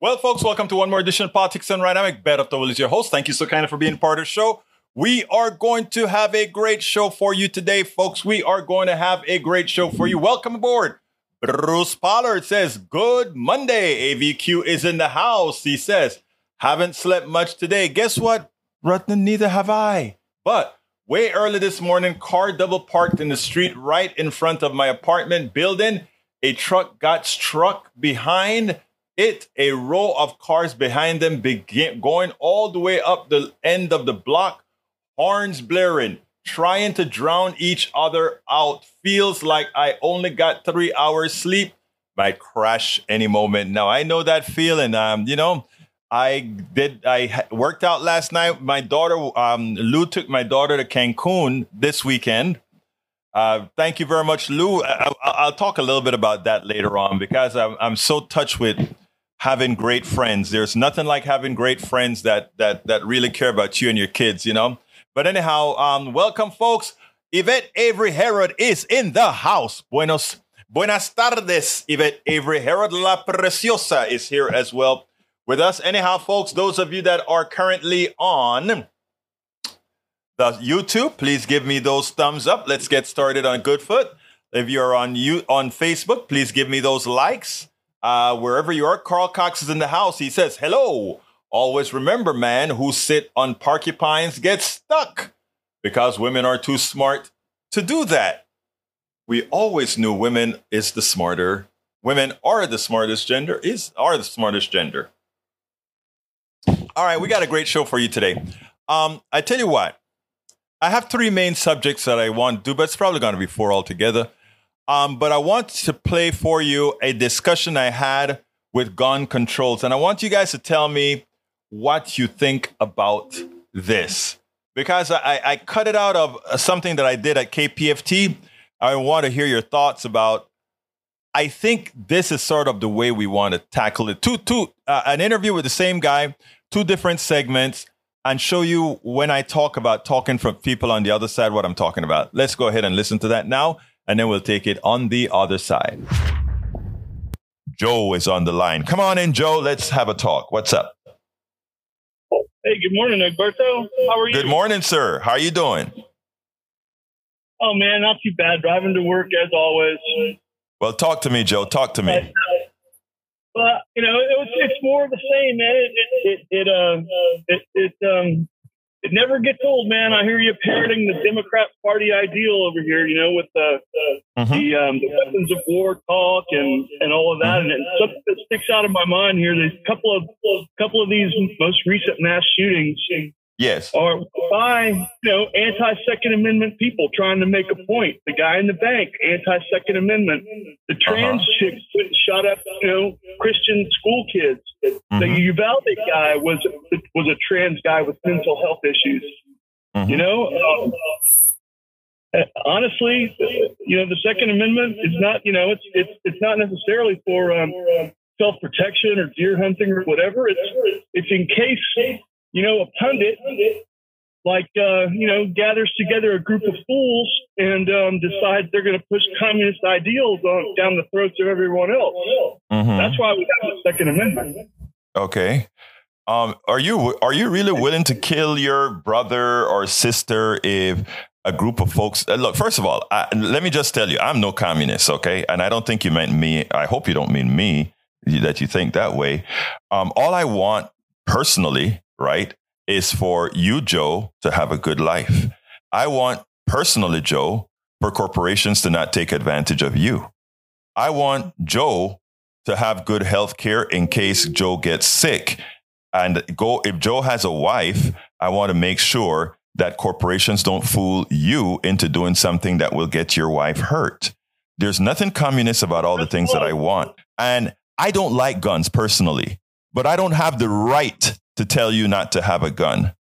Well, folks, welcome to one more edition of Politics Done Right. Egberto Willies is your host. Thank you so kind of for being part of the show. We are going to have a great show for you today, folks. We are going to have a great show for you. Welcome aboard. Bruce Pollard says, Good Monday. AVQ is in the house. He says, Haven't slept much today. Guess what? Rutland, neither have I. But way early this morning, car double parked in the street right in front of my apartment building. A truck got struck behind it, a row of cars behind them begin going all the way up the end of the block, horns blaring, trying to drown each other out. Feels like I only got three hours sleep. Might crash any moment. Now I know that feeling. Um, you know, I did. I worked out last night. My daughter, um, Lou, took my daughter to Cancun this weekend. Uh, thank you very much, Lou. I, will talk a little bit about that later on because I'm, I'm so touched with having great friends. There's nothing like having great friends that that that really care about you and your kids, you know. But anyhow, um, welcome, folks. Yvette Avery Herod is in the house. Buenos, buenas tardes. Yvette Avery Herod La Preciosa is here as well with us. Anyhow, folks, those of you that are currently on the YouTube, please give me those thumbs up. Let's get started on good foot. If you're on you on Facebook, please give me those likes uh, wherever you are, Carl Cox is in the house. He says, Hello. Always remember, man who sit on porcupines gets stuck because women are too smart to do that. We always knew women is the smarter. Women are the smartest gender, is are the smartest gender. All right, we got a great show for you today. Um, I tell you what, I have three main subjects that I want to do, but it's probably going to be four altogether. Um, but I want to play for you a discussion I had with gun controls. And I want you guys to tell me what you think about this. Because I, I cut it out of something that I did at KPFT. I want to hear your thoughts about. I think this is sort of the way we want to tackle it. Two, two, uh, an interview with the same guy, two different segments, and show you when I talk about talking from people on the other side what I'm talking about. Let's go ahead and listen to that now and then we'll take it on the other side. Joe is on the line. Come on in, Joe. Let's have a talk. What's up? Hey, good morning, Egberto. How are you? Good morning, sir. How are you doing? Oh man, not too bad. Driving to work as always. Well, talk to me, Joe. Talk to me. But you know, it was, it's more of the same, man. It it it, it uh it, it um it never gets old, man. I hear you parroting the Democrat Party ideal over here, you know, with the the, mm-hmm. the, um, the weapons of war talk and, and all of that. And something that sticks out of my mind here: there's a couple of couple of these most recent mass shootings Yes. Or by, you know, anti Second Amendment people trying to make a point. The guy in the bank, anti Second Amendment. The trans uh-huh. chick shot up, you know, Christian school kids. Mm-hmm. The Uvalde guy was was a trans guy with mental health issues. Mm-hmm. You know, um, honestly, you know, the Second Amendment is not, you know, it's it's it's not necessarily for um, self protection or deer hunting or whatever. It's it's in case you know, a pundit like uh, you know gathers together a group of fools and um, decides they're going to push communist ideals on, down the throats of everyone else. Mm-hmm. That's why we have the Second Amendment. Okay. Um, are you are you really willing to kill your brother or sister if a group of folks uh, look? First of all, I, let me just tell you, I'm no communist, okay, and I don't think you meant me. I hope you don't mean me that you think that way. Um, all I want personally right, is for you, Joe, to have a good life. I want personally, Joe, for corporations to not take advantage of you. I want Joe to have good health care in case Joe gets sick. And go if Joe has a wife, I want to make sure that corporations don't fool you into doing something that will get your wife hurt. There's nothing communist about all the things that I want. And I don't like guns personally, but I don't have the right to tell you not to have a gun.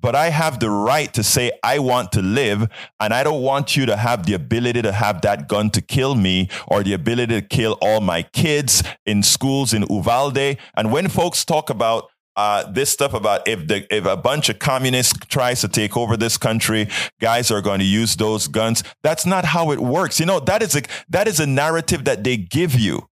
But I have the right to say, I want to live, and I don't want you to have the ability to have that gun to kill me or the ability to kill all my kids in schools in Uvalde. And when folks talk about uh, this stuff about if the if a bunch of communists tries to take over this country, guys are going to use those guns. That's not how it works. You know that is a that is a narrative that they give you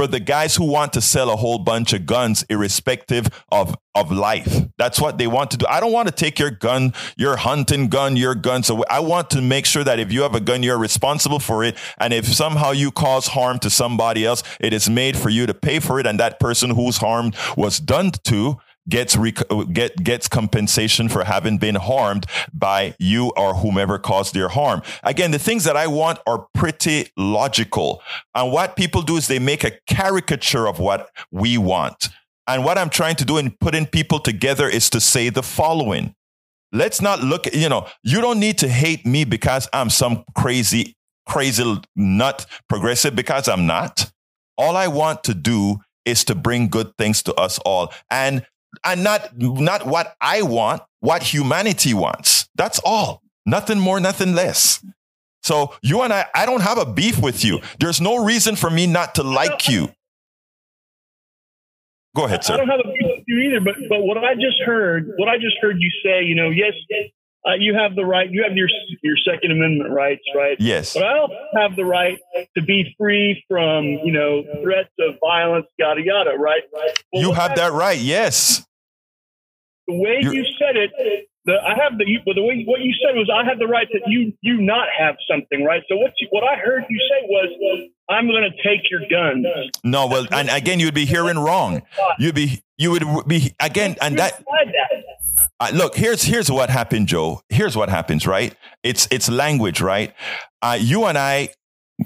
for the guys who want to sell a whole bunch of guns, irrespective of, of life. That's what they want to do. I don't want to take your gun, your hunting gun, your guns away. I want to make sure that if you have a gun, you're responsible for it. And if somehow you cause harm to somebody else, it is made for you to pay for it. And that person whose harm was done to gets rec- get gets compensation for having been harmed by you or whomever caused their harm. Again, the things that I want are pretty logical. And what people do is they make a caricature of what we want. And what I'm trying to do in putting people together is to say the following. Let's not look, you know, you don't need to hate me because I'm some crazy, crazy nut progressive because I'm not. All I want to do is to bring good things to us all. And and not not what I want, what humanity wants. That's all. Nothing more, nothing less. So you and I, I don't have a beef with you. There's no reason for me not to like you. Go ahead, sir. I don't have a beef with you either, but but what I just heard, what I just heard you say, you know, yes, uh, you have the right, you have your your Second Amendment rights, right? Yes. But I also have the right to be free from, you know, threats of violence, yada yada, right? Well, you have that right, yes. The way You're, you said it, the, I have the, but the way what you said was I have the right that you you not have something, right? So what you, what I heard you say was I'm going to take your guns. No, well, and again, you'd be hearing wrong. You'd be you would be again, and that. Uh, look, here's here's what happened, Joe. Here's what happens, right? It's it's language, right? Uh, you and I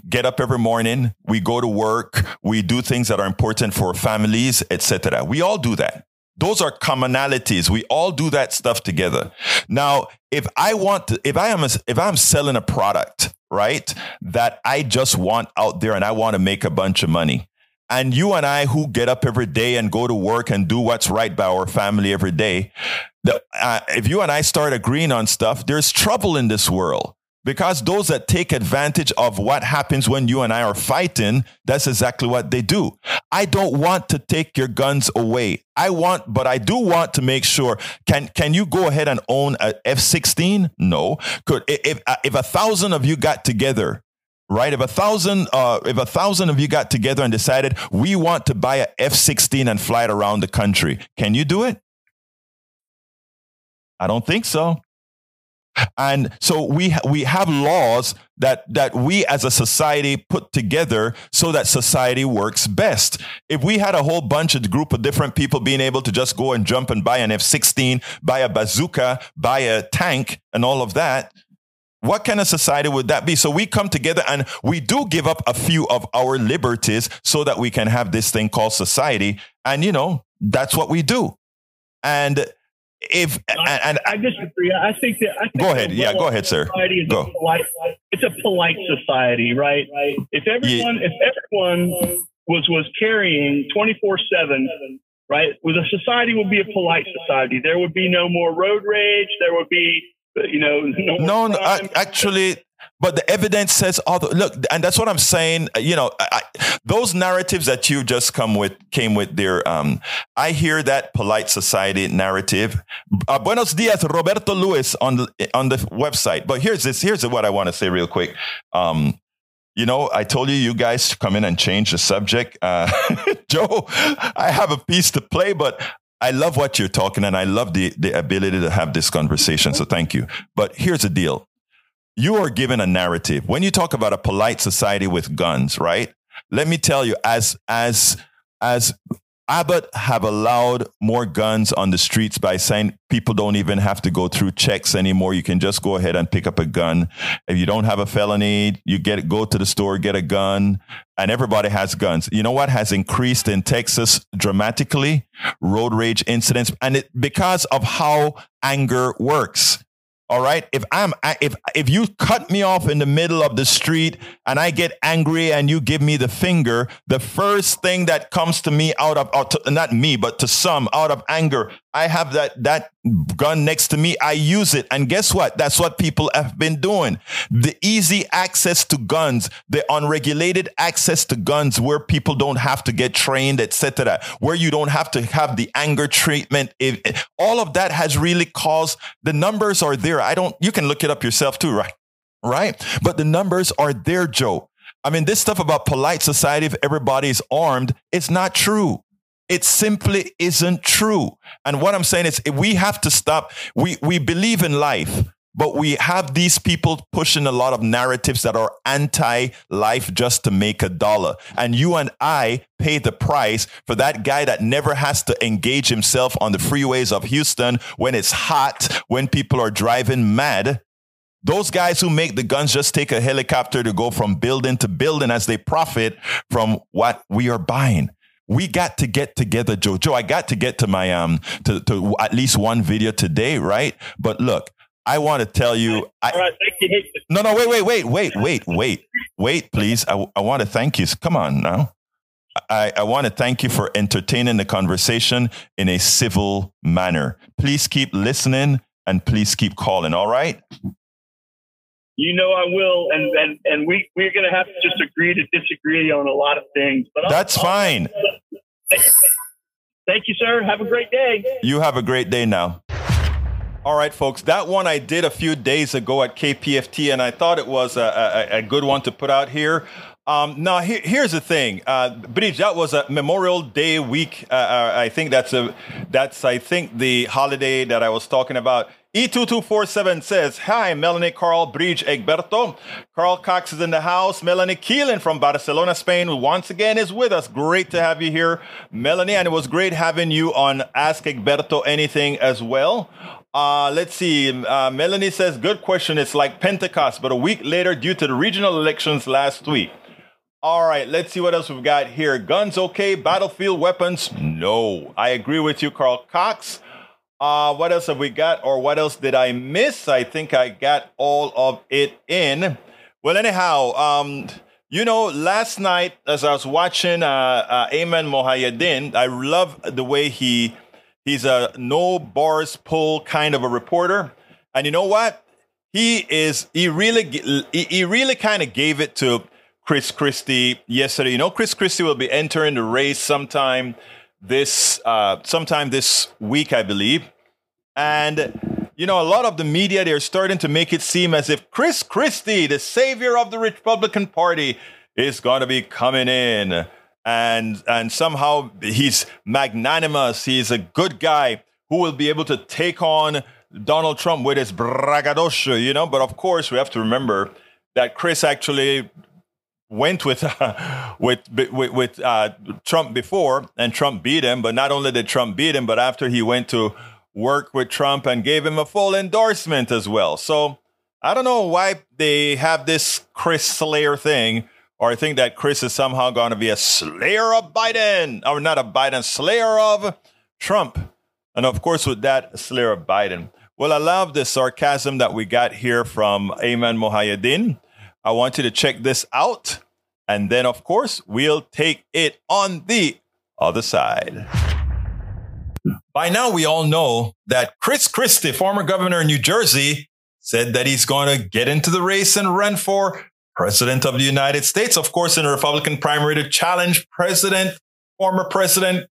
get up every morning, we go to work, we do things that are important for families, etc. We all do that. Those are commonalities. We all do that stuff together. Now, if I want to, if I am, a, if I'm selling a product, right, that I just want out there and I want to make a bunch of money, and you and I who get up every day and go to work and do what's right by our family every day, the, uh, if you and I start agreeing on stuff, there's trouble in this world. Because those that take advantage of what happens when you and I are fighting, that's exactly what they do. I don't want to take your guns away. I want, but I do want to make sure. Can can you go ahead and own a F sixteen? No. Could if if a thousand of you got together right? If a thousand, uh, if a thousand of you got together and decided we want to buy a F-16 and fly it around the country, can you do it? I don't think so. And so we we have laws that that we as a society put together so that society works best. If we had a whole bunch of group of different people being able to just go and jump and buy an F-16, buy a bazooka, buy a tank and all of that, what kind of society would that be? So we come together and we do give up a few of our liberties so that we can have this thing called society. And, you know, that's what we do. And if, and, and I disagree. I think that. I think go ahead. Yeah, go ahead, sir. Go. Polite, it's a polite society, right? If everyone, yeah. if everyone was, was carrying 24 seven, right? With a society would be a polite society. There would be no more road rage. There would be you know, no, no, I, actually, but the evidence says other. Look, and that's what I'm saying. Uh, you know, I, those narratives that you just come with came with their. Um, I hear that polite society narrative. Uh, buenos dias, Roberto Luis on the on the website. But here's this. Here's what I want to say real quick. Um, you know, I told you, you guys to come in and change the subject. Uh, Joe, I have a piece to play, but I love what you're talking and I love the, the ability to have this conversation. So thank you. But here's the deal. You are given a narrative. When you talk about a polite society with guns, right? Let me tell you, as, as, as Abbott have allowed more guns on the streets by saying people don't even have to go through checks anymore. You can just go ahead and pick up a gun. If you don't have a felony, you get go to the store, get a gun, and everybody has guns. You know what has increased in Texas dramatically? Road rage incidents, and it because of how anger works. All right. If I'm, if, if you cut me off in the middle of the street and I get angry and you give me the finger, the first thing that comes to me out of, to, not me, but to some out of anger, I have that, that gun next to me. I use it. And guess what? That's what people have been doing. The easy access to guns, the unregulated access to guns where people don't have to get trained, etc., where you don't have to have the anger treatment. If, all of that has really caused the numbers are there. I don't, you can look it up yourself too, right? Right. But the numbers are there, Joe. I mean, this stuff about polite society if everybody's armed, it's not true. It simply isn't true. And what I'm saying is we have to stop. We, we believe in life, but we have these people pushing a lot of narratives that are anti life just to make a dollar. And you and I pay the price for that guy that never has to engage himself on the freeways of Houston when it's hot, when people are driving mad. Those guys who make the guns just take a helicopter to go from building to building as they profit from what we are buying we got to get together, Joe. Joe, I got to get to my um to, to at least one video today, right? But look, I want to tell you. I, All right, thank you. No, no, wait, wait, wait, wait, wait, wait, wait, please. I, I want to thank you. Come on now. I, I want to thank you for entertaining the conversation in a civil manner. Please keep listening and please keep calling. All right. You know I will, and and and we we're going to have to just agree to disagree on a lot of things. But I'll, That's I'll, fine. Thank you, sir. Have a great day. You have a great day now. All right, folks. That one I did a few days ago at KPFT, and I thought it was a, a, a good one to put out here. Um, now, here, here's the thing, uh, Bridge. That was a Memorial Day week. Uh, uh, I think that's a that's I think the holiday that I was talking about. E2247 says, Hi, Melanie Carl Bridge Egberto. Carl Cox is in the house. Melanie Keelan from Barcelona, Spain, once again is with us. Great to have you here, Melanie. And it was great having you on Ask Egberto Anything as well. Uh, let's see. Uh, Melanie says, Good question. It's like Pentecost, but a week later due to the regional elections last week. All right, let's see what else we've got here. Guns okay, battlefield weapons no. I agree with you, Carl Cox. Uh, what else have we got, or what else did I miss? I think I got all of it in. Well, anyhow, um, you know, last night as I was watching uh, uh, Ayman Mohyeldin, I love the way he he's a no bars pull kind of a reporter, and you know what? He is he really he really kind of gave it to Chris Christie yesterday. You know, Chris Christie will be entering the race sometime this uh, sometime this week, I believe. And, you know, a lot of the media, they're starting to make it seem as if Chris Christie, the savior of the Republican Party, is going to be coming in. And, and somehow he's magnanimous. He's a good guy who will be able to take on Donald Trump with his braggadocio, you know. But of course, we have to remember that Chris actually went with uh, with with, with uh, Trump before, and Trump beat him. But not only did Trump beat him, but after he went to worked with Trump and gave him a full endorsement as well. So I don't know why they have this Chris Slayer thing, or I think that Chris is somehow going to be a slayer of Biden, or not a Biden, slayer of Trump. And of course, with that, slayer of Biden. Well, I love the sarcasm that we got here from Ayman Mohyeldin. I want you to check this out. And then, of course, we'll take it on the other side. By now, we all know that Chris Christie, former governor of New Jersey, said that he's going to get into the race and run for president of the United States, of course, in a Republican primary to challenge President, former President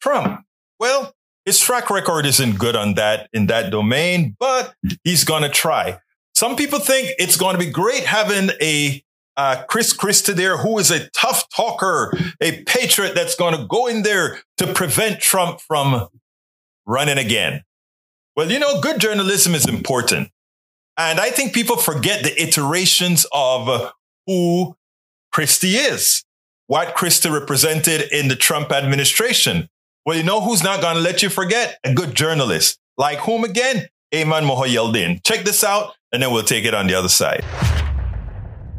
Trump. Well, his track record isn't good on that in that domain, but he's going to try. Some people think it's going to be great having a uh, Chris Christie there, who is a tough talker, a patriot that's going to go in there to prevent Trump from running again. Well, you know, good journalism is important. And I think people forget the iterations of who Christie is, what Christie represented in the Trump administration. Well, you know who's not going to let you forget? A good journalist. Like whom again? Ayman Mohyeldin. Check this out, and then we'll take it on the other side.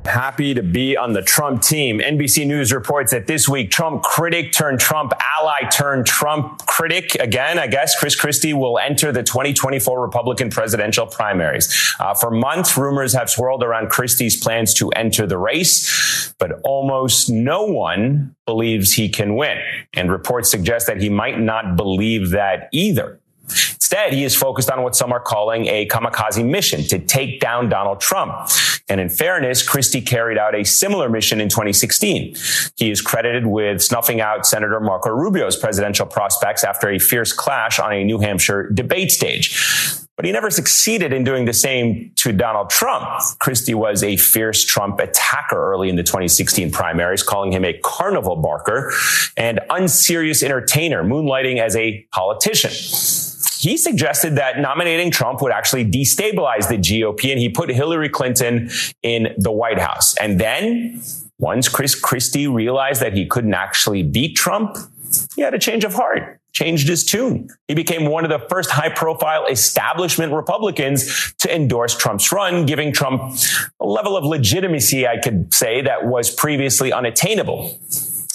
Happy to be on the Trump team. NBC News reports that this week, Trump critic turned Trump ally turned Trump critic again. I guess Chris Christie will enter the 2024 Republican presidential primaries. Uh, for months, rumors have swirled around Christie's plans to enter the race, but almost no one believes he can win. And reports suggest that he might not believe that either. Instead, he is focused on what some are calling a kamikaze mission to take down Donald Trump. And in fairness, Christie carried out a similar mission in 2016. He is credited with snuffing out Senator Marco Rubio's presidential prospects after a fierce clash on a New Hampshire debate stage. but he never succeeded in doing the same to Donald Trump. Christie was a fierce Trump attacker early in the 2016 primaries, calling him a carnival barker and unserious entertainer, moonlighting as a politician he suggested that nominating Trump would actually destabilize the GOP and he put Hillary Clinton in the White House. And then once Chris Christie realized that he couldn't actually beat Trump, he had a change of heart changed his tune. He became one of the first high profile establishment Republicans to endorse Trump's run, giving Trump a level of legitimacy, I could say, that was previously unattainable.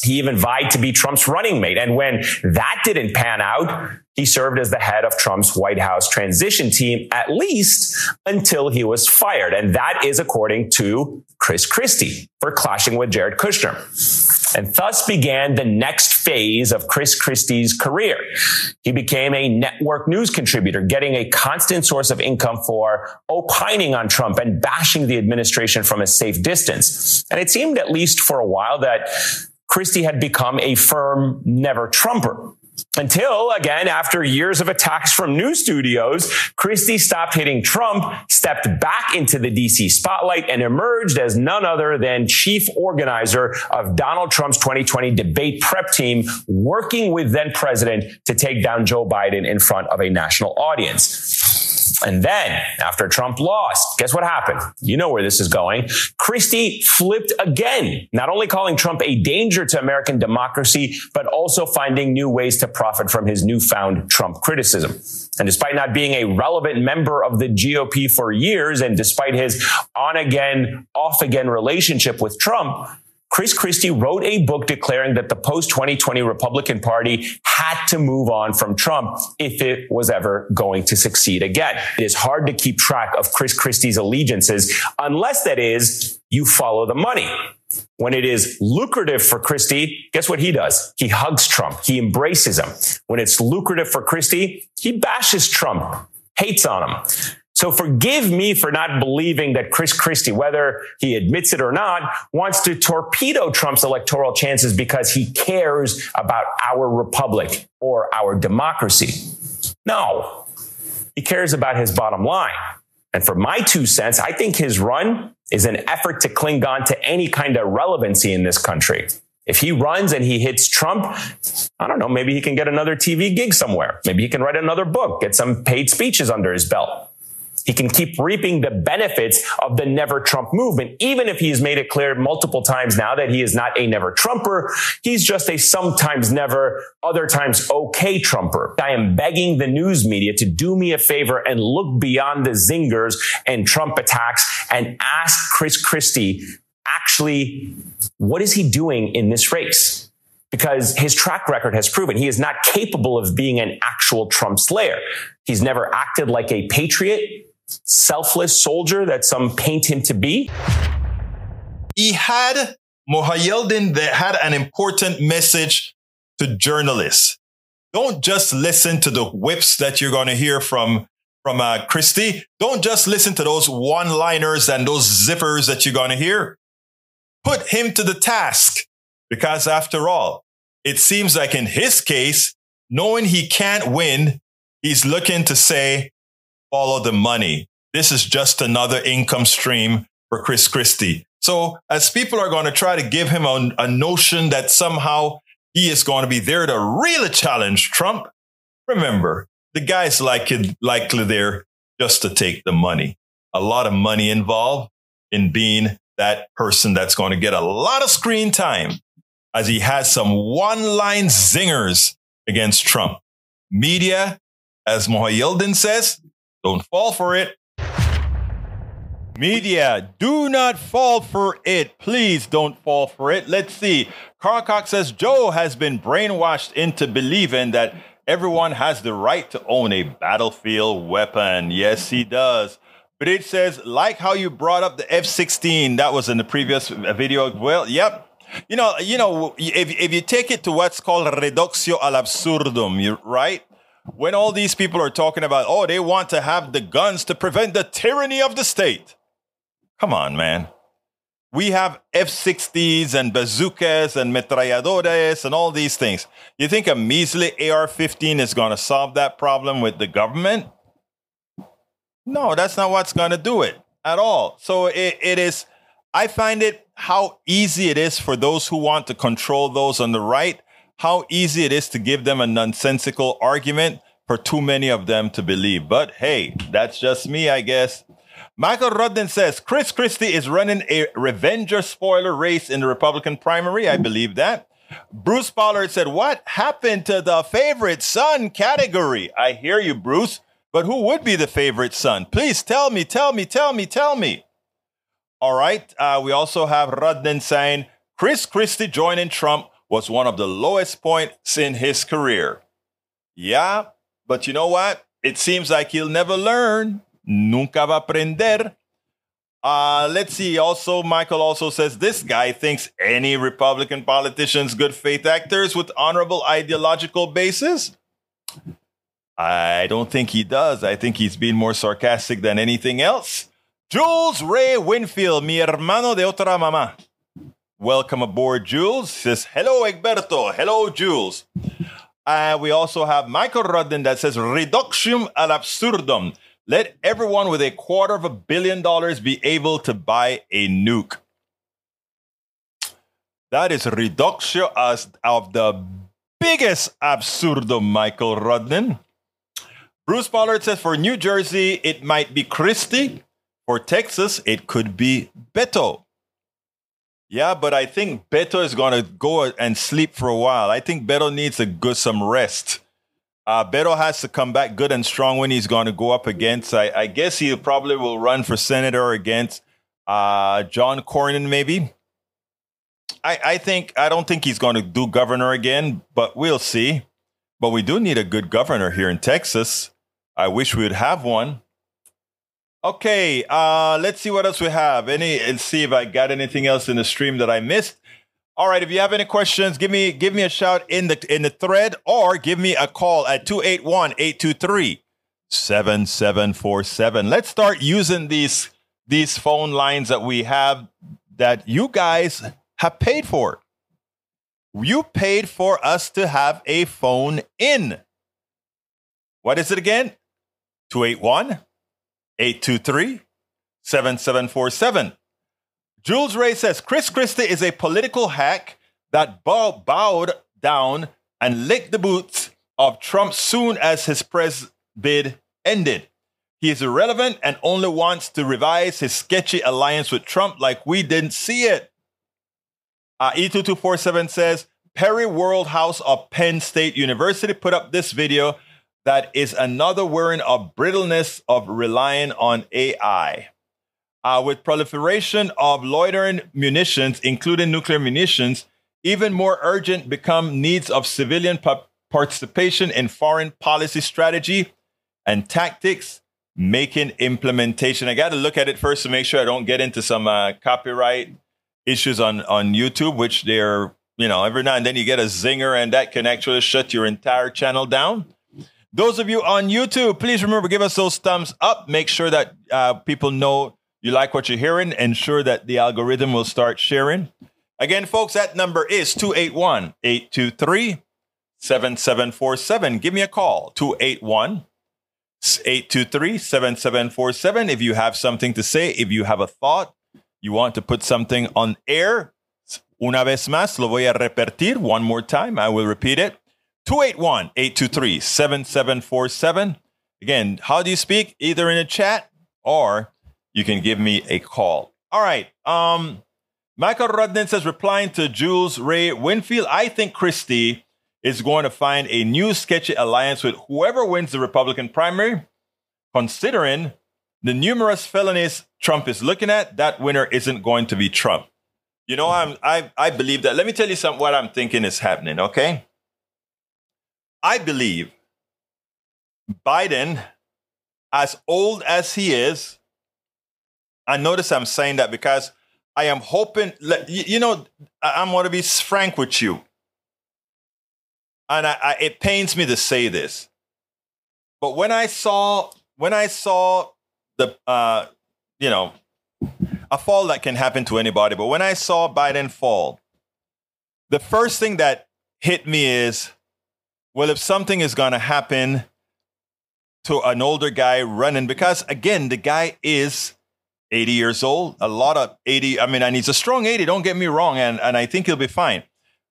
He even vied to be Trump's running mate. And when that didn't pan out, he served as the head of Trump's White House transition team, at least until he was fired. And that is according to Chris Christie for clashing with Jared Kushner. And thus began the next phase of Chris Christie's career. He became a network news contributor, getting a constant source of income for opining on Trump and bashing the administration from a safe distance. And it seemed, at least for a while, that Christie had become a firm never Trumper. Until, again, after years of attacks from news studios, Christie stopped hitting Trump, stepped back into the DC spotlight, and emerged as none other than chief organizer of Donald Trump's 2020 debate prep team, working with then president to take down Joe Biden in front of a national audience. And then after Trump lost, guess what happened? You know where this is going. Christie flipped again, not only calling Trump a danger to American democracy, but also finding new ways to profit from his newfound Trump criticism. And despite not being a relevant member of the GOP for years, and despite his on again, off again relationship with Trump, Chris Christie wrote a book declaring that the post 2020 Republican Party had to move on from Trump if it was ever going to succeed again. It is hard to keep track of Chris Christie's allegiances unless that is you follow the money. When it is lucrative for Christie, guess what he does? He hugs Trump. He embraces him. When it's lucrative for Christie, he bashes Trump, hates on him. So forgive me for not believing that Chris Christie, whether he admits it or not, wants to torpedo Trump's electoral chances because he cares about our republic or our democracy. No, he cares about his bottom line. And for my two cents, I think his run is an effort to cling on to any kind of relevancy in this country. If he runs and he hits Trump, I don't know, maybe he can get another TV gig somewhere. Maybe he can write another book, get some paid speeches under his belt. He can keep reaping the benefits of the never Trump movement, even if he's made it clear multiple times now that he is not a never Trumper. He's just a sometimes never, other times okay Trumper. I am begging the news media to do me a favor and look beyond the zingers and Trump attacks and ask Chris Christie actually, what is he doing in this race? because his track record has proven he is not capable of being an actual Trump slayer. He's never acted like a patriot selfless soldier that some paint him to be? He had Mohyeldin that had an important message to journalists. Don't just listen to the whips that you're going to hear from from uh, Christie. Don't just listen to those one-liners and those zippers that you're going to hear. Put him to the task because after all, it seems like in his case, knowing he can't win, he's looking to say, follow the money. This is just another income stream for Chris Christie. So as people are going to try to give him a, a notion that somehow he is going to be there to really challenge Trump, remember the guy's likely, likely there just to take the money. A lot of money involved in being that person that's going to get a lot of screen time as he has some one line zingers against Trump. Media, as Mohyeldin says, don't fall for it. Media, do not fall for it. Please don't fall for it. Let's see. Carl Cox says Joe has been brainwashed into believing that everyone has the right to own a battlefield weapon. Yes, he does. But it says, like how you brought up the F 16, that was in the previous uh, video. Well, yep. You know, you know, if, if you take it to what's called reductio ad absurdum, right? When all these people are talking about, oh, they want to have the guns to prevent the tyranny of the state. Come on, man. We have F 60s and bazookas and metralladores and all these things. You think a measly AR 15 is going to solve that problem with the government? No, that's not what's going to do it at all. So it, it is, I find it how easy it is for those who want to control those on the right, how easy it is to give them a nonsensical argument for too many of them to believe. But hey, that's just me, I guess. Michael Rodden says Chris Christie is running a Revenger spoiler race in the Republican primary. I believe that. Bruce Pollard said, What happened to the favorite son category? I hear you, Bruce. But who would be the favorite son? Please tell me, tell me, tell me, tell me. All right. Uh, we also have Rodden saying Chris Christie joining Trump was one of the lowest points in his career. Yeah, but you know what? It seems like he'll never learn. Nunca va aprender. Uh, let's see. Also, Michael also says this guy thinks any Republican politicians good faith actors with honorable ideological basis. I don't think he does. I think he's being more sarcastic than anything else. Jules Ray Winfield, mi hermano de otra mamá. Welcome aboard, Jules. Says, hello, Egberto. Hello, Jules. Uh, we also have Michael Rudden that says, reduction ad absurdum. Let everyone with a quarter of a billion dollars be able to buy a nuke. That is reduction as of the biggest absurdum, Michael Rudden. Bruce Pollard says for New Jersey, it might be Christie. For Texas, it could be Beto. Yeah, but I think Beto is going to go and sleep for a while. I think Beto needs a good some rest. Uh, Beto has to come back good and strong when he's going to go up against. I, I guess he probably will run for senator against uh, John Cornyn, maybe. I, I think I don't think he's going to do governor again, but we'll see. But we do need a good governor here in Texas. I wish we would have one. Okay, uh, let's see what else we have. Any and see if I got anything else in the stream that I missed. All right, if you have any questions, give me give me a shout in the in the thread or give me a call at 281-823-7747. Let's start using these these phone lines that we have that you guys have paid for. You paid for us to have a phone in. What is it again? 281 823 7747. Jules Ray says Chris Christie is a political hack that bow- bowed down and licked the boots of Trump soon as his press bid ended. He is irrelevant and only wants to revise his sketchy alliance with Trump like we didn't see it. Uh, E2247 says Perry World House of Penn State University put up this video that is another warning of brittleness of relying on AI. Uh, with proliferation of loitering munitions, including nuclear munitions, even more urgent become needs of civilian pa- participation in foreign policy strategy and tactics, making implementation. I got to look at it first to make sure I don't get into some uh, copyright issues on, on YouTube, which they're, you know, every now and then you get a zinger and that can actually shut your entire channel down. Those of you on YouTube, please remember give us those thumbs up. Make sure that uh, people know you like what you're hearing. Ensure that the algorithm will start sharing. Again, folks, that number is 281 823 7747. Give me a call 281 823 7747. If you have something to say, if you have a thought, you want to put something on air, una vez más, lo voy a repetir one more time. I will repeat it. 281 823 7747. Again, how do you speak? Either in a chat or you can give me a call. All right. Um, Michael Rudden says, replying to Jules Ray Winfield, I think Christie is going to find a new sketchy alliance with whoever wins the Republican primary. Considering the numerous felonies Trump is looking at, that winner isn't going to be Trump. You know, I'm, I, I believe that. Let me tell you something, what I'm thinking is happening, okay? I believe Biden, as old as he is, I notice I'm saying that because I am hoping, you know, I'm going to be frank with you. And I, I, it pains me to say this, but when I saw, when I saw the, uh, you know, a fall that can happen to anybody, but when I saw Biden fall, the first thing that hit me is well, if something is going to happen, to an older guy running because again, the guy is 80 years old. A lot of 80. I mean, and he's a strong 80. Don't get me wrong, and and I think he'll be fine.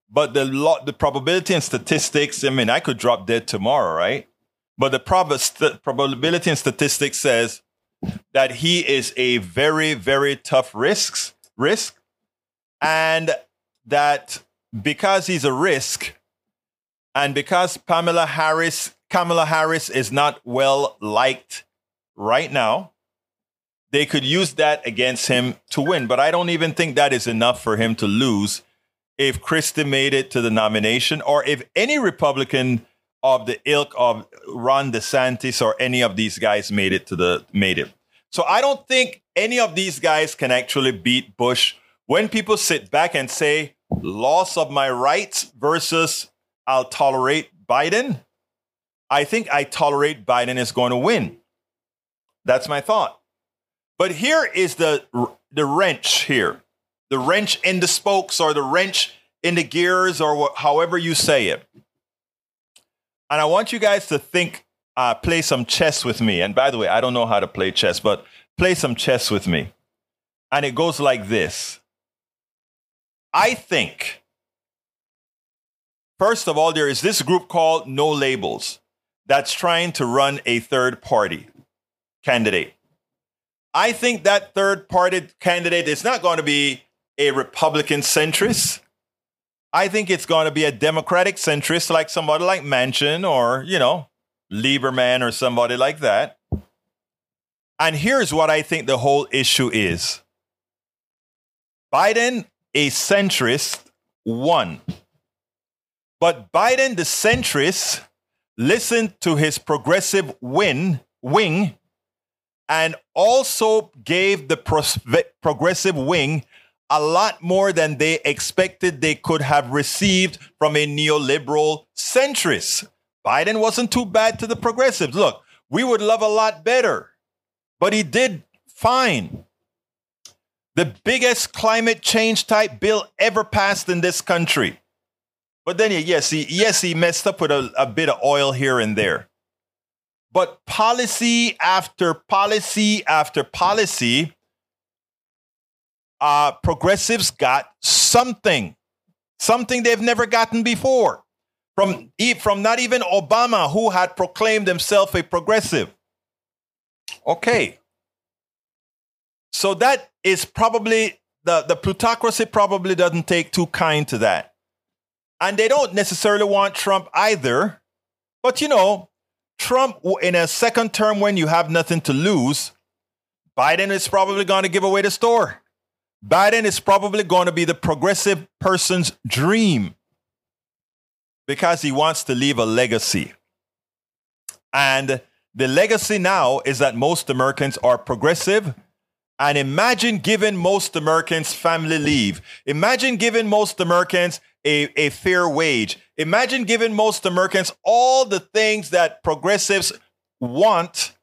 But the lot, the probability and statistics. I mean, I could drop dead tomorrow, right? But the prob- st- probability and statistics says that he is a very, very tough risks risk, and that because he's a risk, and because Pamela Harris, Kamala Harris is not well liked right now, they could use that against him to win. But I don't even think that is enough for him to lose if Christie made it to the nomination or if any Republican of the ilk of Ron DeSantis or any of these guys made it to the made it. So I don't think any of these guys can actually beat Bush when people sit back and say loss of my rights versus I'll tolerate Biden. I think I tolerate Biden is going to win. That's my thought. But here is the the wrench here. The wrench in the spokes or the wrench in the gears or wh- however you say it. And I want you guys to think uh, play some chess with me. And by the way, I don't know how to play chess, but play some chess with me. And it goes like this. I think First of all, there is this group called No Labels that's trying to run a third party candidate. I think that third party candidate is not going to be a Republican centrist. I think it's going to be a Democratic centrist, like somebody like Manchin or, you know, Lieberman or somebody like that. And here's what I think the whole issue is Biden, a centrist, won. But Biden, the centrist, listened to his progressive win, wing and also gave the progressive wing a lot more than they expected they could have received from a neoliberal centrist. Biden wasn't too bad to the progressives. Look, we would love a lot better, but he did fine. The biggest climate change type bill ever passed in this country. But then, yes, he, yes, he messed up with a, a bit of oil here and there. But policy after policy after policy, uh, progressives got something, something they've never gotten before. From, from not even Obama, who had proclaimed himself a progressive. Okay. So that is probably the, the plutocracy probably doesn't take too kind to that. And they don't necessarily want Trump either. But you know, Trump, in a second term when you have nothing to lose, Biden is probably going to give away the store. Biden is probably going to be the progressive person's dream because he wants to leave a legacy. And the legacy now is that most Americans are progressive. And imagine giving most Americans family leave. Imagine giving most Americans a, a fair wage. Imagine giving most Americans all the things that progressives want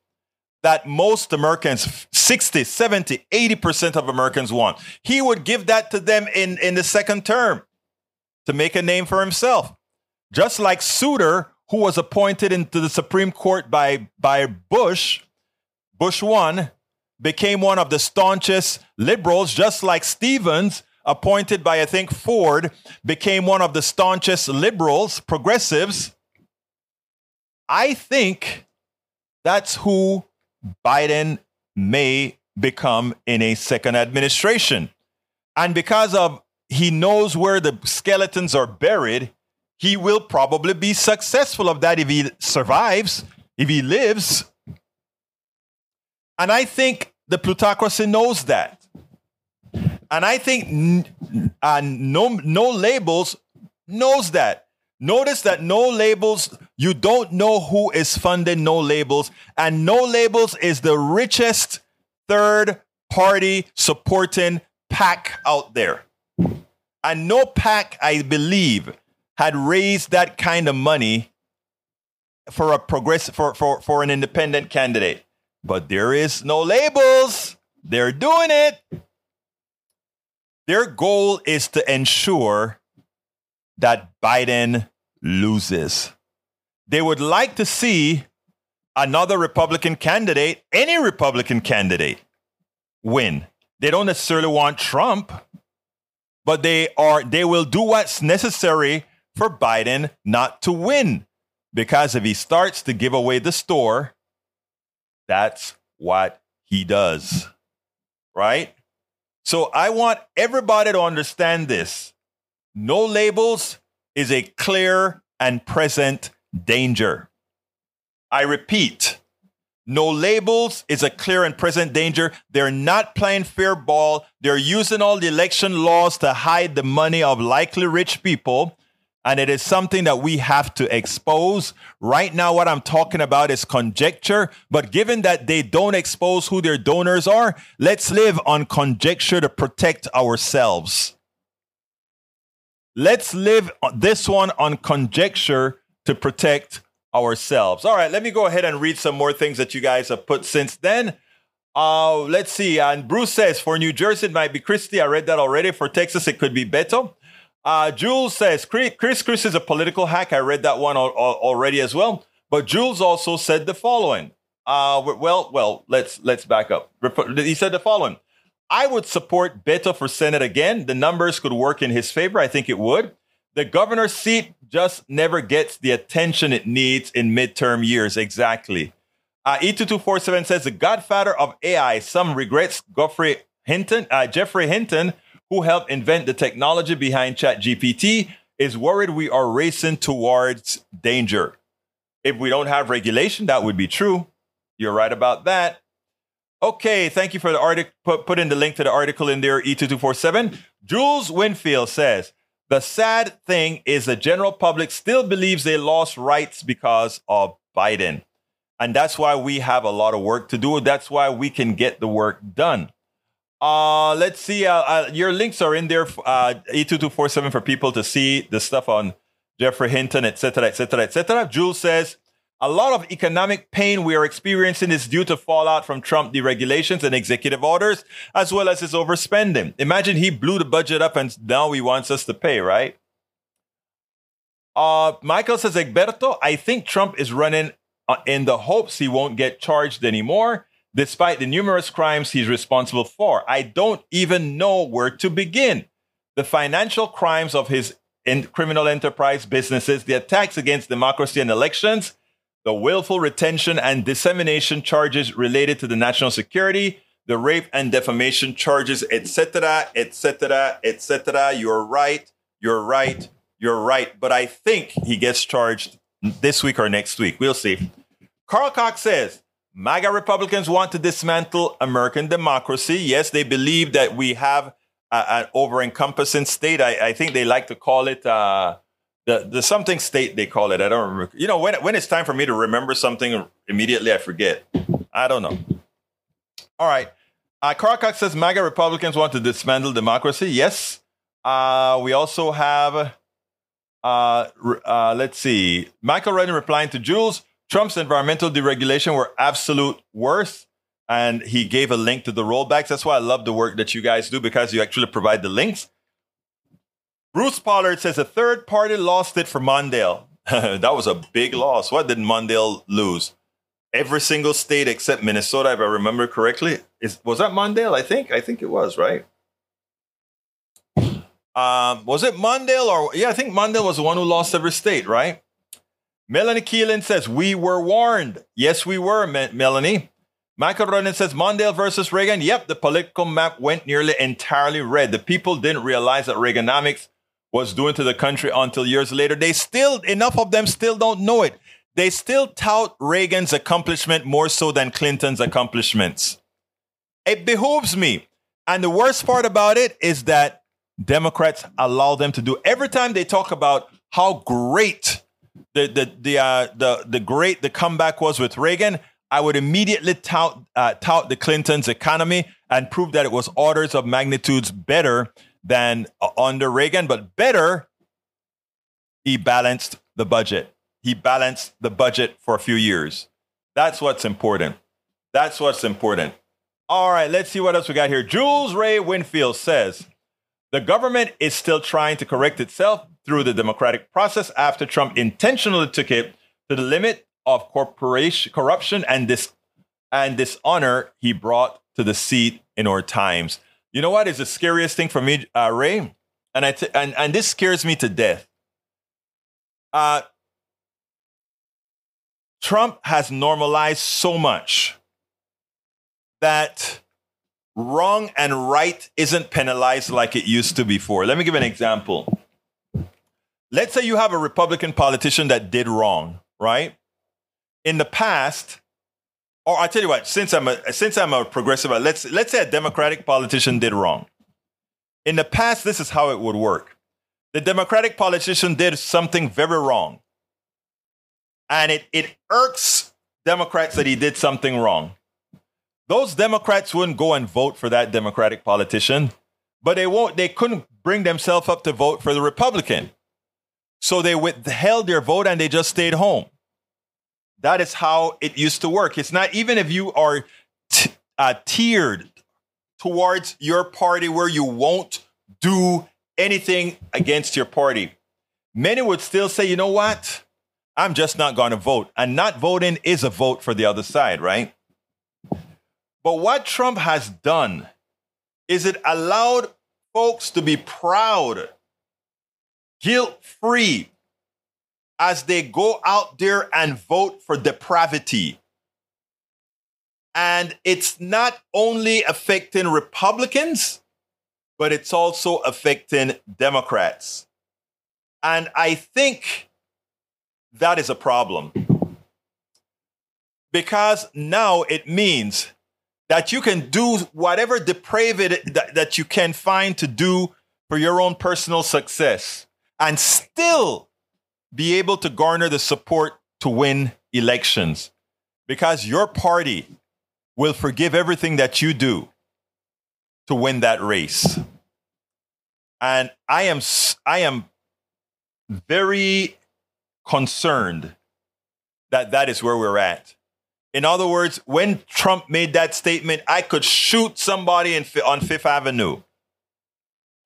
that most Americans, 60, 70, 80% of Americans want. He would give that to them in, in the second term to make a name for himself. Just like Souter, who was appointed into the Supreme Court by, by Bush, Bush one, became one of the staunchest liberals, just like Stevens, appointed by, I think, Ford, became one of the staunchest liberals, progressives. I think that's who Biden may become in a second administration. And because of he knows where the skeletons are buried, he will probably be successful of that if he survives, if he lives. And I think the plutocracy knows that. And I think uh, no, no labels knows that. Notice that no labels, you don't know who is funding no labels. And no labels is the richest third party supporting PAC out there. And no PAC, I believe, had raised that kind of money for a progressive for, for, for an independent candidate. But there is no labels. They're doing it. Their goal is to ensure that Biden loses. They would like to see another Republican candidate, any Republican candidate, win. They don't necessarily want Trump, but they are they will do what's necessary for Biden not to win. Because if he starts to give away the store, that's what he does. Right? So I want everybody to understand this. No labels is a clear and present danger. I repeat, no labels is a clear and present danger. They're not playing fair ball. They're using all the election laws to hide the money of likely rich people. And it is something that we have to expose. Right now, what I'm talking about is conjecture. But given that they don't expose who their donors are, let's live on conjecture to protect ourselves. Let's live this one on conjecture to protect ourselves. All right, let me go ahead and read some more things that you guys have put since then. Uh, let's see. And Bruce says for New Jersey, it might be Christie. I read that already. For Texas, it could be Beto. Uh, Jules says Chris Chris is a political hack. I read that one al- al- already as well. But Jules also said the following. Uh, well, well, let's let's back up. He said the following. I would support Beto for Senate again. The numbers could work in his favor. I think it would. The governor's seat just never gets the attention it needs in midterm years. Exactly. Uh, E2247 says the godfather of AI, some regrets Geoffrey Hinton, uh, Geoffrey Hinton, who helped invent the technology behind ChatGPT, is worried we are racing towards danger. If we don't have regulation, that would be true. You're right about that. Okay, thank you for the article. Put, put in the link to the article in there, E2247. Jules Winfield says, the sad thing is the general public still believes they lost rights because of Biden. And that's why we have a lot of work to do. That's why we can get the work done. Uh, let's see. Uh, uh, your links are in there, uh, E2247 for people to see the stuff on Geoffrey Hinton, etc., etc., etc. Jules says, a lot of economic pain we are experiencing is due to fallout from Trump deregulations and executive orders, as well as his overspending. Imagine he blew the budget up and now he wants us to pay, right? Uh, Michael says, Egberto, I think Trump is running uh, in the hopes he won't get charged anymore, despite the numerous crimes he's responsible for. I don't even know where to begin. The financial crimes of his in criminal enterprise businesses, the attacks against democracy and elections, the willful retention and dissemination charges related to the national security, the rape and defamation charges, etc., etc., etc. You're right. You're right. You're right. But I think he gets charged this week or next week. We'll see. Carl Cox says MAGA Republicans want to dismantle American democracy. Yes, they believe that we have an over encompassing state. I, I, think they like to call it. Uh, the the something state they call it. I don't remember. You know, when when it's time for me to remember something immediately, I forget. I don't know. All right. Uh, Carl Cox says MAGA Republicans want to dismantle democracy. Yes. Uh, we also have, uh, uh, let's see, Michael Redden replying to Jules. Trump's environmental deregulation were absolute worst. And he gave a link to the rollbacks. That's why I love the work that you guys do because you actually provide the links. Bruce Pollard says a third party lost it for Mondale. that was a big loss. What did Mondale lose? Every single state except Minnesota, if I remember correctly. Is was that Mondale? I think. I think it was, right? Um, was it Mondale or yeah, I think Mondale was the one who lost every state, right? Melanie Keelan says, We were warned. Yes, we were, Melanie. Michael Ronan says Mondale versus Reagan. Yep, the political map went nearly entirely red. The people didn't realize that Reaganomics was doing to the country until years later. They still, enough of them still don't know it. They still tout Reagan's accomplishment more so than Clinton's accomplishments. It behooves me. And the worst part about it is that Democrats allow them to do every time they talk about how great the the the uh, the the great the comeback was with Reagan. I would immediately tout uh, tout the Clintons' economy and prove that it was orders of magnitudes better than uh, under Reagan, but better, he balanced the budget. He balanced the budget for a few years. That's what's important. That's what's important. All right, let's see what else we got here. Jules Ray Winfield says the government is still trying to correct itself through the democratic process after Trump intentionally took it to the limit of corporation corruption and this and dishonor he brought to the seat in our times. You know what is the scariest thing for me, uh, Ray? And I t- and and this scares me to death. Uh, Trump has normalized so much that wrong and right isn't penalized like it used to before. Let me give an example. Let's say you have a Republican politician that did wrong, right? In the past, or I tell you what, since I'm a since I'm a progressive, let's let's say a Democratic politician did wrong. In the past, this is how it would work. The Democratic politician did something very wrong. And it, it irks Democrats that he did something wrong. Those Democrats wouldn't go and vote for that Democratic politician, but they won't they couldn't bring themselves up to vote for the Republican. So they withheld their vote and they just stayed home. That is how it used to work. It's not even if you are t- uh, tiered towards your party where you won't do anything against your party. Many would still say, you know what? I'm just not going to vote. And not voting is a vote for the other side, right? But what Trump has done is it allowed folks to be proud, guilt free, as they go out there and vote for depravity. And it's not only affecting Republicans, but it's also affecting Democrats. And I think that is a problem. Because now it means that you can do whatever depraved that, that you can find to do for your own personal success and still be able to garner the support to win elections because your party will forgive everything that you do to win that race. And I am I am very concerned that that is where we're at. In other words, when Trump made that statement, I could shoot somebody in, on Fifth Avenue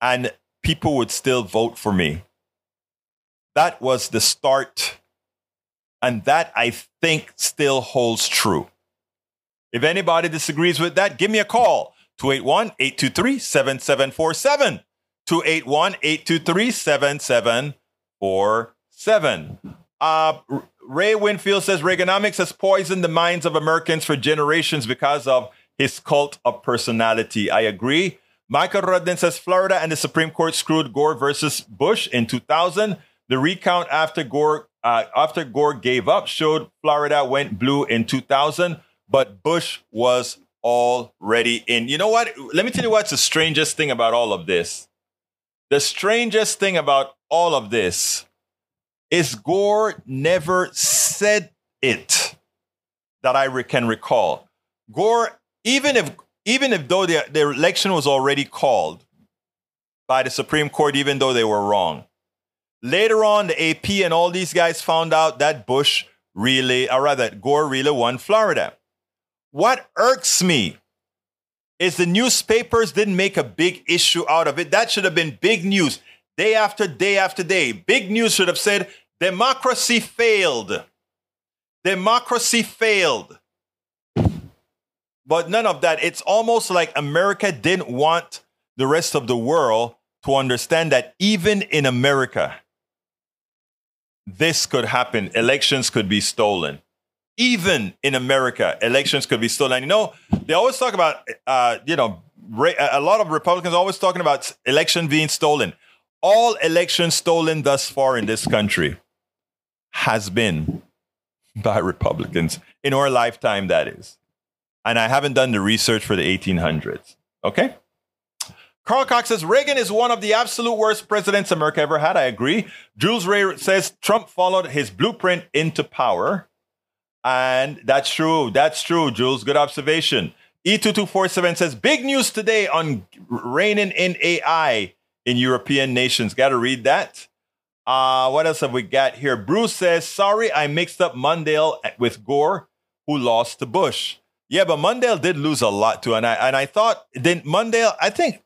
and people would still vote for me. That was the start. And that I think still holds true. If anybody disagrees with that, give me a call 281 823 7747. 281 823 7747. Uh, Ray Winfield says Reaganomics has poisoned the minds of Americans for generations because of his cult of personality. I agree. Michael Rudden says Florida and the Supreme Court screwed Gore versus Bush in 2000. The recount after Gore uh, after Gore gave up showed Florida went blue in 2000, but Bush was already in. You know what? Let me tell you what's the strangest thing about all of this. The strangest thing about all of this is Gore never said it that I re- can recall. Gore, even if even if though the, the election was already called by the Supreme Court, even though they were wrong, Later on, the AP and all these guys found out that Bush really, or rather, Gore really won Florida. What irks me is the newspapers didn't make a big issue out of it. That should have been big news day after day after day. Big news should have said democracy failed. Democracy failed. But none of that. It's almost like America didn't want the rest of the world to understand that even in America, this could happen. Elections could be stolen. Even in America, elections could be stolen. You know, they always talk about, uh, you know, a lot of Republicans always talking about election being stolen. All elections stolen thus far in this country has been by Republicans in our lifetime, that is. And I haven't done the research for the 1800s. Okay? Carl Cox says Reagan is one of the absolute worst presidents America ever had. I agree. Jules Ray says Trump followed his blueprint into power. And that's true. That's true, Jules. Good observation. E2247 says big news today on reining in AI in European nations. Got to read that. Uh, what else have we got here? Bruce says, sorry, I mixed up Mondale with Gore, who lost to Bush. Yeah, but Mondale did lose a lot too. And I and I thought then Mondale, I think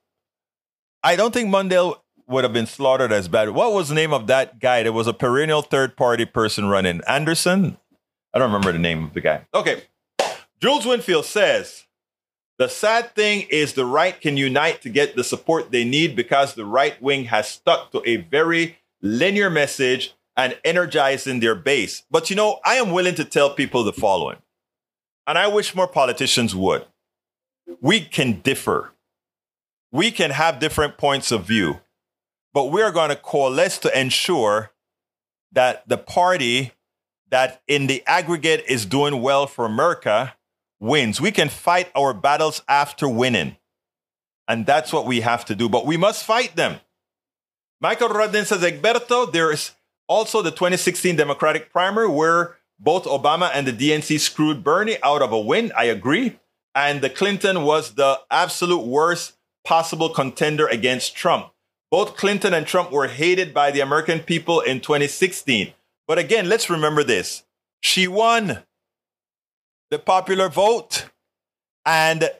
I don't think Mondale would have been slaughtered as bad. What was the name of that guy? There was a perennial third party person running. Anderson? I don't remember the name of the guy. Okay. Jules Winfield says the sad thing is the right can unite to get the support they need because the right wing has stuck to a very linear message and energizing their base. But you know, I am willing to tell people the following, and I wish more politicians would. We can differ, we can have different points of view, but we are going to coalesce to ensure that the party that in the aggregate is doing well for America wins. We can fight our battles after winning. And that's what we have to do, but we must fight them. Michael Rodden says, Egberto, there is also the 2016 Democratic primary where both Obama and the DNC screwed Bernie out of a win. I agree. And the Clinton was the absolute worst possible contender against Trump. Both Clinton and Trump were hated by the American people in 2016. But again, let's remember this. She won the popular vote. And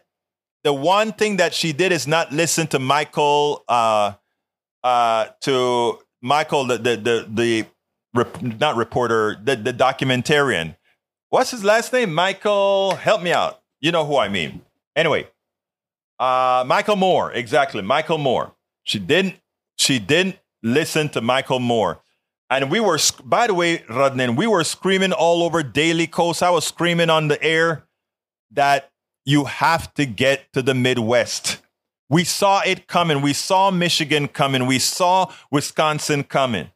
the one thing that she did is not listen to Michael, uh, uh, to Michael, the the the, the rep, not reporter, the the documentarian. What's his last name? Michael. Help me out. You know who I mean. Anyway, uh, Michael Moore. Exactly, Michael Moore. She didn't. She didn't listen to Michael Moore. And we were, by the way, Rodnan, we were screaming all over Daily Kos. I was screaming on the air that you have to get to the Midwest. We saw it coming. We saw Michigan coming. We saw Wisconsin coming.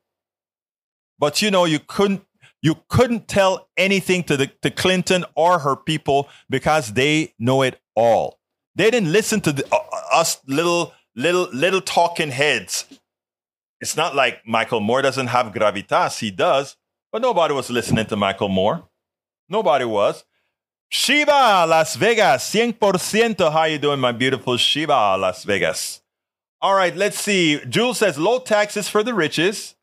But you know, you couldn't you couldn't tell anything to the to Clinton or her people because they know it all. They didn't listen to the, uh, us little little little talking heads. It's not like Michael Moore doesn't have gravitas. He does, but nobody was listening to Michael Moore. Nobody was. Shiva, Las Vegas, 100%. How you doing, my beautiful Shiva, Las Vegas? All right, let's see. Jules says low taxes for the riches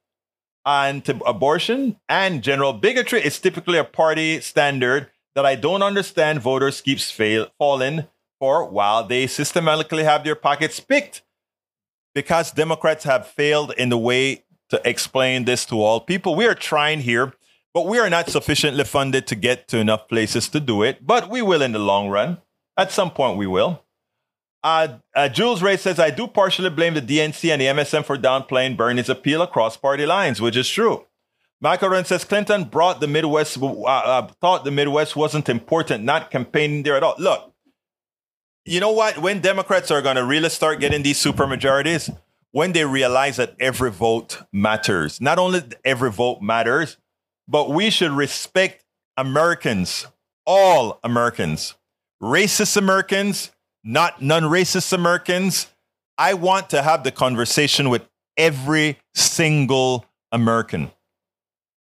and abortion and general bigotry is typically a party standard that I don't understand voters keeps fail, falling for while they systematically have their pockets picked because Democrats have failed in the way to explain this to all people. We are trying here but we are not sufficiently funded to get to enough places to do it, but we will in the long run. At some point, we will. Uh, uh, Jules Ray says, I do partially blame the DNC and the MSM for downplaying Bernie's appeal across party lines, which is true. Michael Wren says Clinton brought the Midwest, uh, uh, thought the Midwest wasn't important, not campaigning there at all. Look, you know what? When Democrats are going to really start getting these super majorities, when they realize that every vote matters. Not only every vote matters, but we should respect Americans, all Americans, racist Americans, not non racist Americans. I want to have the conversation with every single American.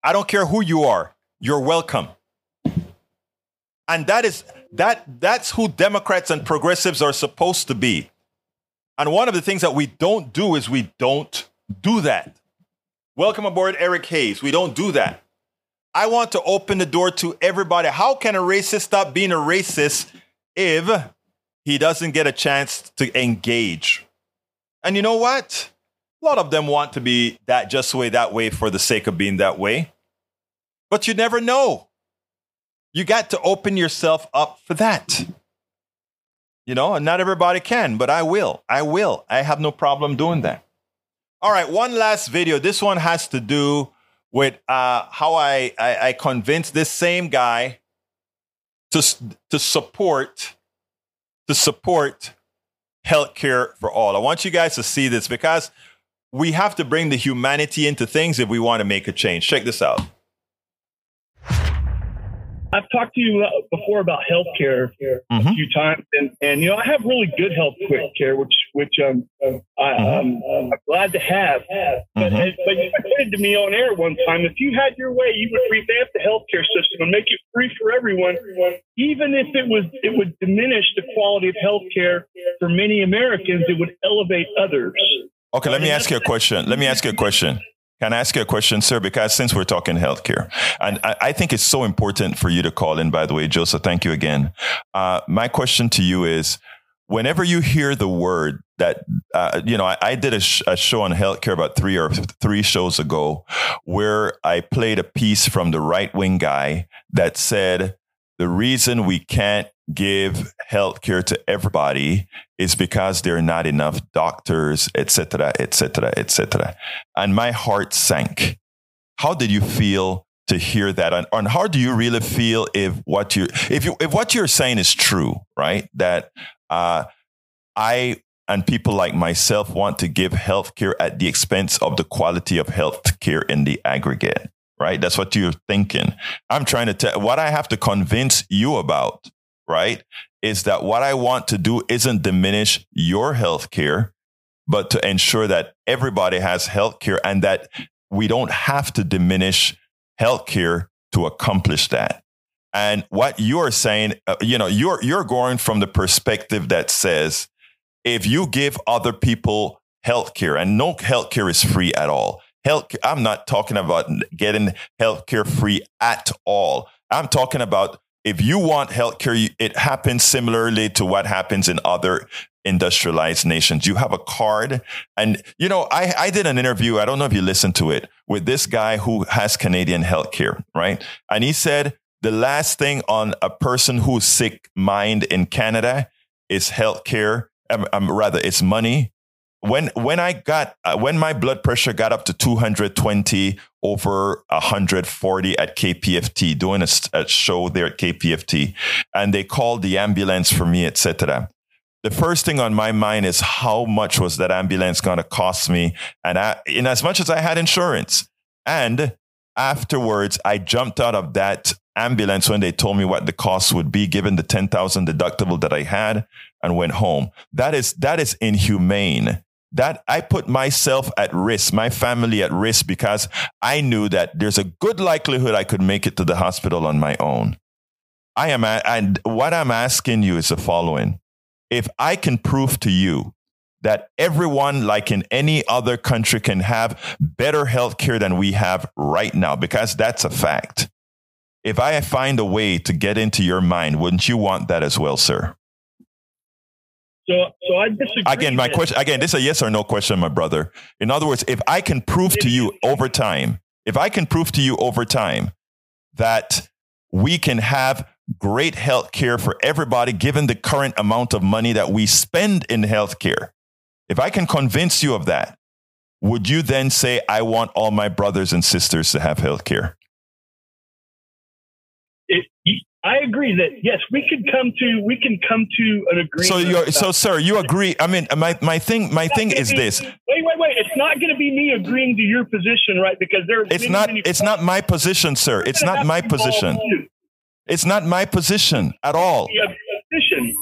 I don't care who you are, you're welcome. And that is that that's who Democrats and progressives are supposed to be. And one of the things that we don't do is we don't do that. Welcome aboard Eric Hayes. We don't do that. I want to open the door to everybody. How can a racist stop being a racist if he doesn't get a chance to engage? And you know what? A lot of them want to be that just way, that way for the sake of being that way. But you never know. You got to open yourself up for that. You know, and not everybody can, but I will. I will. I have no problem doing that. All right, one last video. This one has to do with uh, how I, I, I convinced this same guy to to support to support healthcare for all. I want you guys to see this because we have to bring the humanity into things if we want to make a change. Check this out. I've talked to you uh, before about healthcare mm-hmm. a few times, and, and you know I have really good health care, which which um, I, am mm-hmm. glad to have. But, mm-hmm. but you said to me on air one time, if you had your way, you would revamp the healthcare system and make it free for everyone, even if it was it would diminish the quality of healthcare for many Americans. It would elevate others. Okay, let me ask you a question. Let me ask you a question. Can I ask you a question, sir? Because since we're talking healthcare, and I, I, think it's so important for you to call in, by the way, Joseph, thank you again. Uh, my question to you is, whenever you hear the word that uh, you know I, I did a, sh- a, show on healthcare about three or three shows ago where i played a piece from the right wing guy that said the reason we can't give healthcare to everybody is because there are not enough doctors etc etc etc and my heart sank. How did you feel to hear that? And, and how do you really feel if what you if you if what you're saying is true right? That uh, I and people like myself want to give healthcare at the expense of the quality of healthcare in the aggregate, right? That's what you're thinking. I'm trying to tell what I have to convince you about, right? Is that what I want to do isn't diminish your healthcare, but to ensure that everybody has healthcare and that we don't have to diminish healthcare to accomplish that. And what you're saying, uh, you know, you're you're going from the perspective that says if you give other people health care, and no health care is free at all. Health, I'm not talking about getting health care free at all. I'm talking about if you want health care, it happens similarly to what happens in other industrialized nations. You have a card. And, you know, I, I did an interview. I don't know if you listened to it with this guy who has Canadian health care, right? And he said the last thing on a person who's sick mind in Canada is health care um, um, rather it's money. When when I got uh, when my blood pressure got up to 220 over 140 at KPFT, doing a, a show there at KPFT, and they called the ambulance for me, etc the first thing on my mind is how much was that ambulance going to cost me and I, in as much as i had insurance and afterwards i jumped out of that ambulance when they told me what the cost would be given the 10,000 deductible that I had and went home. That is, that is inhumane. That I put myself at risk, my family at risk because I knew that there's a good likelihood I could make it to the hospital on my own. I am, and what I'm asking you is the following. If I can prove to you that everyone, like in any other country, can have better health care than we have right now, because that's a fact if I find a way to get into your mind, wouldn't you want that as well, sir? So, so I disagree. Again, my question. Again, this is a yes or no question, my brother. In other words, if I can prove to you over time, if I can prove to you over time that we can have great health care for everybody, given the current amount of money that we spend in health care, if I can convince you of that, would you then say, I want all my brothers and sisters to have health care? I agree that yes, we could come to we can come to an agreement. So so sir, you agree? I mean, my my thing my thing is be, this. Wait, wait, wait! It's not going to be me agreeing to your position, right? Because there's it's many, not many it's not my position, sir. It's not my position. It's not my position at all. Position.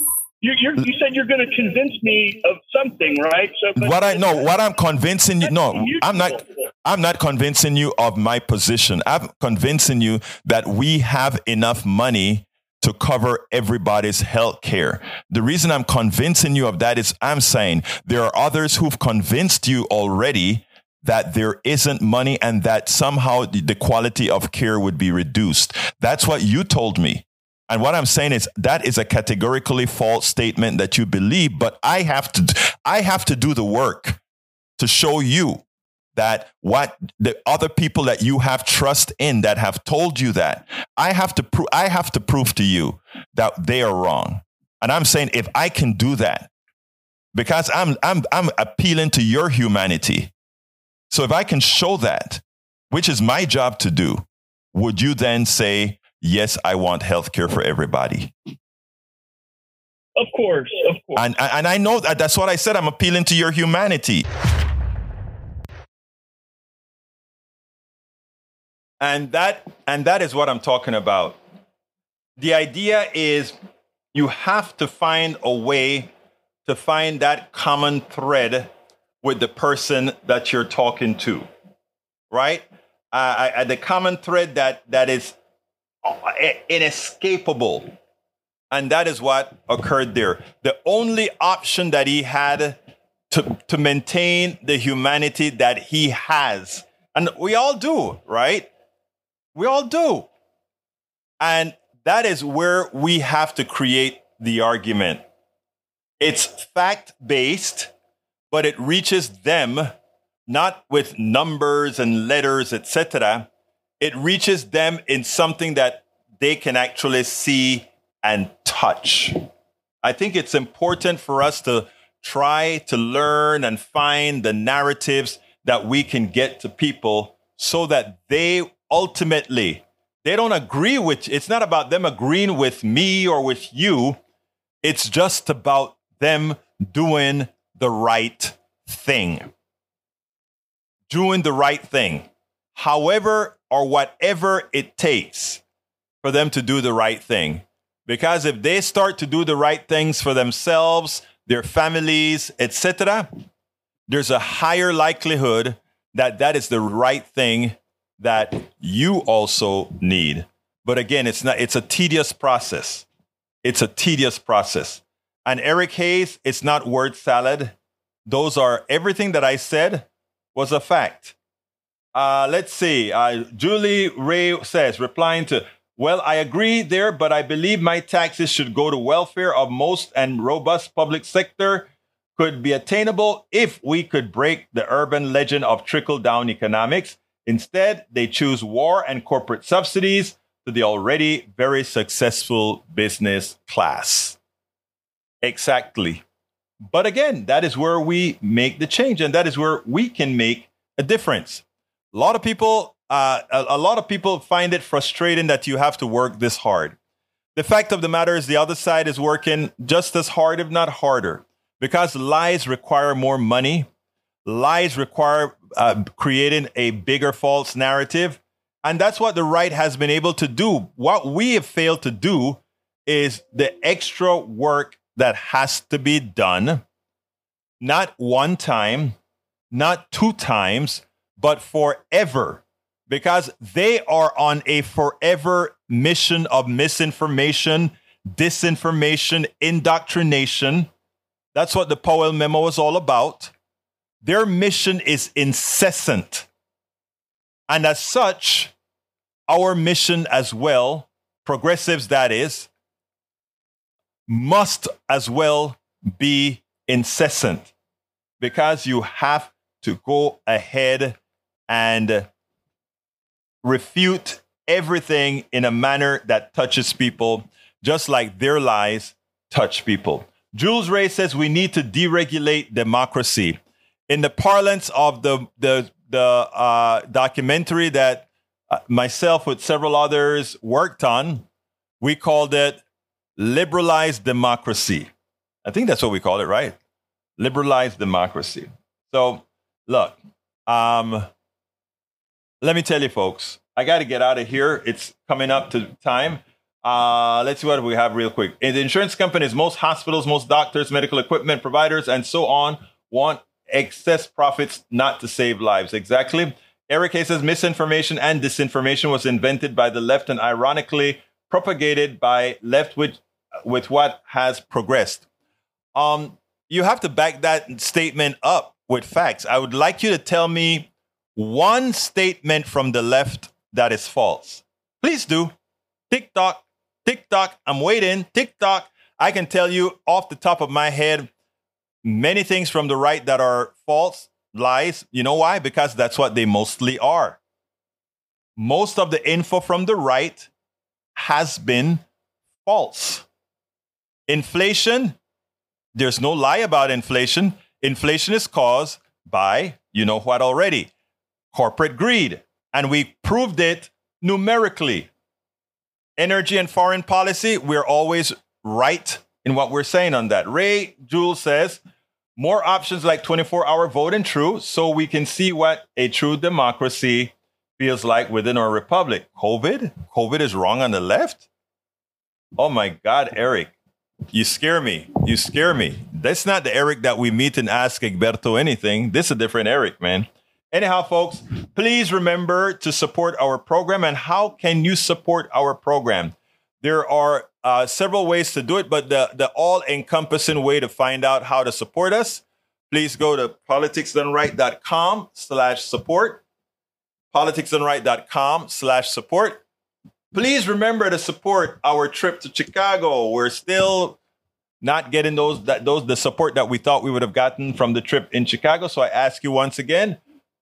You, you said you're going to convince me of something, right? So, what I know, what I'm convincing you, no, I'm not. I'm not convincing you of my position. I'm convincing you that we have enough money to cover everybody's health care. The reason I'm convincing you of that is I'm saying there are others who've convinced you already that there isn't money and that somehow the quality of care would be reduced. That's what you told me. And what I'm saying is that is a categorically false statement that you believe, but I have to, I have to do the work to show you that what the other people that you have trust in that have told you that I have to prove, I have to prove to you that they are wrong. And I'm saying if I can do that, because I'm, I'm, I'm appealing to your humanity. So if I can show that, which is my job to do, would you then say, yes, I want healthcare for everybody. Of course, of course. And, and I know that that's what I said. I'm appealing to your humanity. And that, and that is what I'm talking about. The idea is you have to find a way to find that common thread with the person that you're talking to, right? Uh, I, the common thread that, that is Oh, inescapable. And that is what occurred there. The only option that he had to, to maintain the humanity that he has, and we all do, right? We all do. And that is where we have to create the argument. It's fact based, but it reaches them not with numbers and letters, etc. It reaches them in something that they can actually see and touch. I think it's important for us to try to learn and find the narratives that we can get to people so that they ultimately they don't agree with it's not about them agreeing with me or with you. It's just about them doing the right thing. Doing the right thing. However or whatever it takes for them to do the right thing because if they start to do the right things for themselves their families etc there's a higher likelihood that that is the right thing that you also need. But again, it's not it's a tedious process. It's a tedious process. And Eric Hayes, it's not word salad. Those are everything that I said was a fact. Uh, let's see. Uh, Julie Ray says, replying to, well, I agree there, but I believe my taxes should go to welfare of most and robust public sector could be attainable if we could break the urban legend of trickle down economics. Instead, they choose war and corporate subsidies to the already very successful business class. Exactly. But again, that is where we make the change, and that is where we can make a difference. A lot of people, uh, a, a lot of people find it frustrating that you have to work this hard. The fact of the matter is, the other side is working just as hard, if not harder. Because lies require more money, lies require uh, creating a bigger false narrative. And that's what the right has been able to do. What we have failed to do is the extra work that has to be done, not one time, not two times, but forever. Because they are on a forever mission of misinformation, disinformation, indoctrination that's what the Powell memo is all about. Their mission is incessant. And as such, our mission as well, progressives that is, must as well be incessant because you have to go ahead and refute everything in a manner that touches people, just like their lies touch people. Jules Ray says we need to deregulate democracy. In the parlance of the the the uh, documentary that uh, myself with several others worked on, we called it liberalized democracy. I think that's what we call it, right? Liberalized democracy. So, look, um, let me tell you, folks, I got to get out of here. It's coming up to time. Uh, let's see what we have real quick. In the insurance companies, most hospitals, most doctors, medical equipment providers, and so on want excess profits not to save lives. Exactly. Eric Hayes says misinformation and disinformation was invented by the left and ironically propagated by left with, with what has progressed. Um, you have to back that statement up with facts. I would like you to tell me one statement from the left that is false. Please do. TikTok TikTok, I'm waiting. TikTok, I can tell you off the top of my head many things from the right that are false, lies. You know why? Because that's what they mostly are. Most of the info from the right has been false. Inflation, there's no lie about inflation. Inflation is caused by, you know what already, corporate greed. And we proved it numerically energy and foreign policy, we're always right in what we're saying on that. Ray Jules says, more options like 24 hour voting true so we can see what a true democracy feels like within our republic. COVID? COVID is wrong on the left? Oh my God, Eric, you scare me. You scare me. That's not the Eric that we meet and ask Egberto anything. This is a different Eric, man. Anyhow, folks, please remember to support our program. And how can you support our program? There are uh, several ways to do it, but the, the all encompassing way to find out how to support us, please go to politicsdoneright.com slash support. Politicsdoneright.com slash support. Please remember to support our trip to Chicago. We're still not getting those that those the support that we thought we would have gotten from the trip in Chicago. So I ask you once again,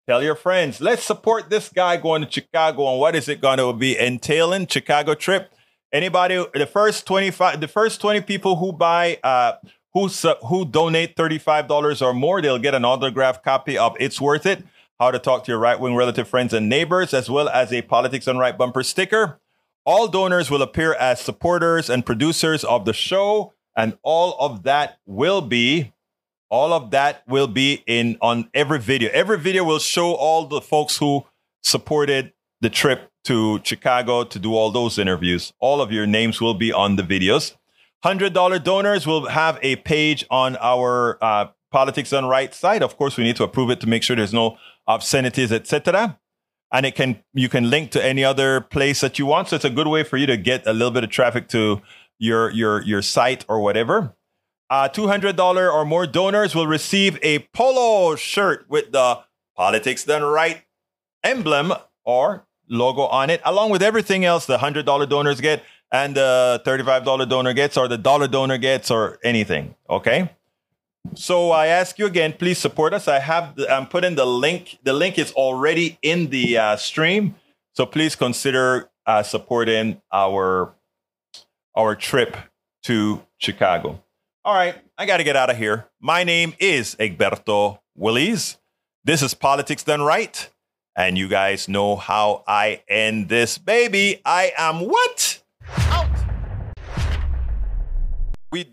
tell your friends, let's support this guy going to Chicago and what is it going to be entailing Chicago trip. Anybody the first 25 the first 20 people who buy uh who who donate $35 or more, they'll get an autographed copy of It's Worth It. How to talk to your right-wing relative friends and neighbors as well as a Politics Done Right bumper sticker. All donors will appear as supporters and producers of the show and all of that will be all of that will be in on every video. Every video will show all the folks who supported the trip to chicago to do all those interviews. All of your names will be on the videos. $100 donors will have a page on our uh, politics done right site. Of course we need to approve it to make sure there's no obscenities etc and it can you can link to any other place that you want. So it's a good way for you to get a little bit of traffic to your your your site or whatever. Uh, $200 or more donors will receive a polo shirt with the Politics Done Right emblem or logo on it, along with everything else the $100 donors get and the $35 donor gets or the dollar donor gets or anything. Okay. So I ask you again, please support us. I have the, I'm putting the link. The link is already in the uh, stream. So please consider uh, supporting our our trip to Chicago. All right, I got to get out of here. My name is Egberto Willies. This is Politics Done Right. And you guys know how I end this baby. I am what? Out. We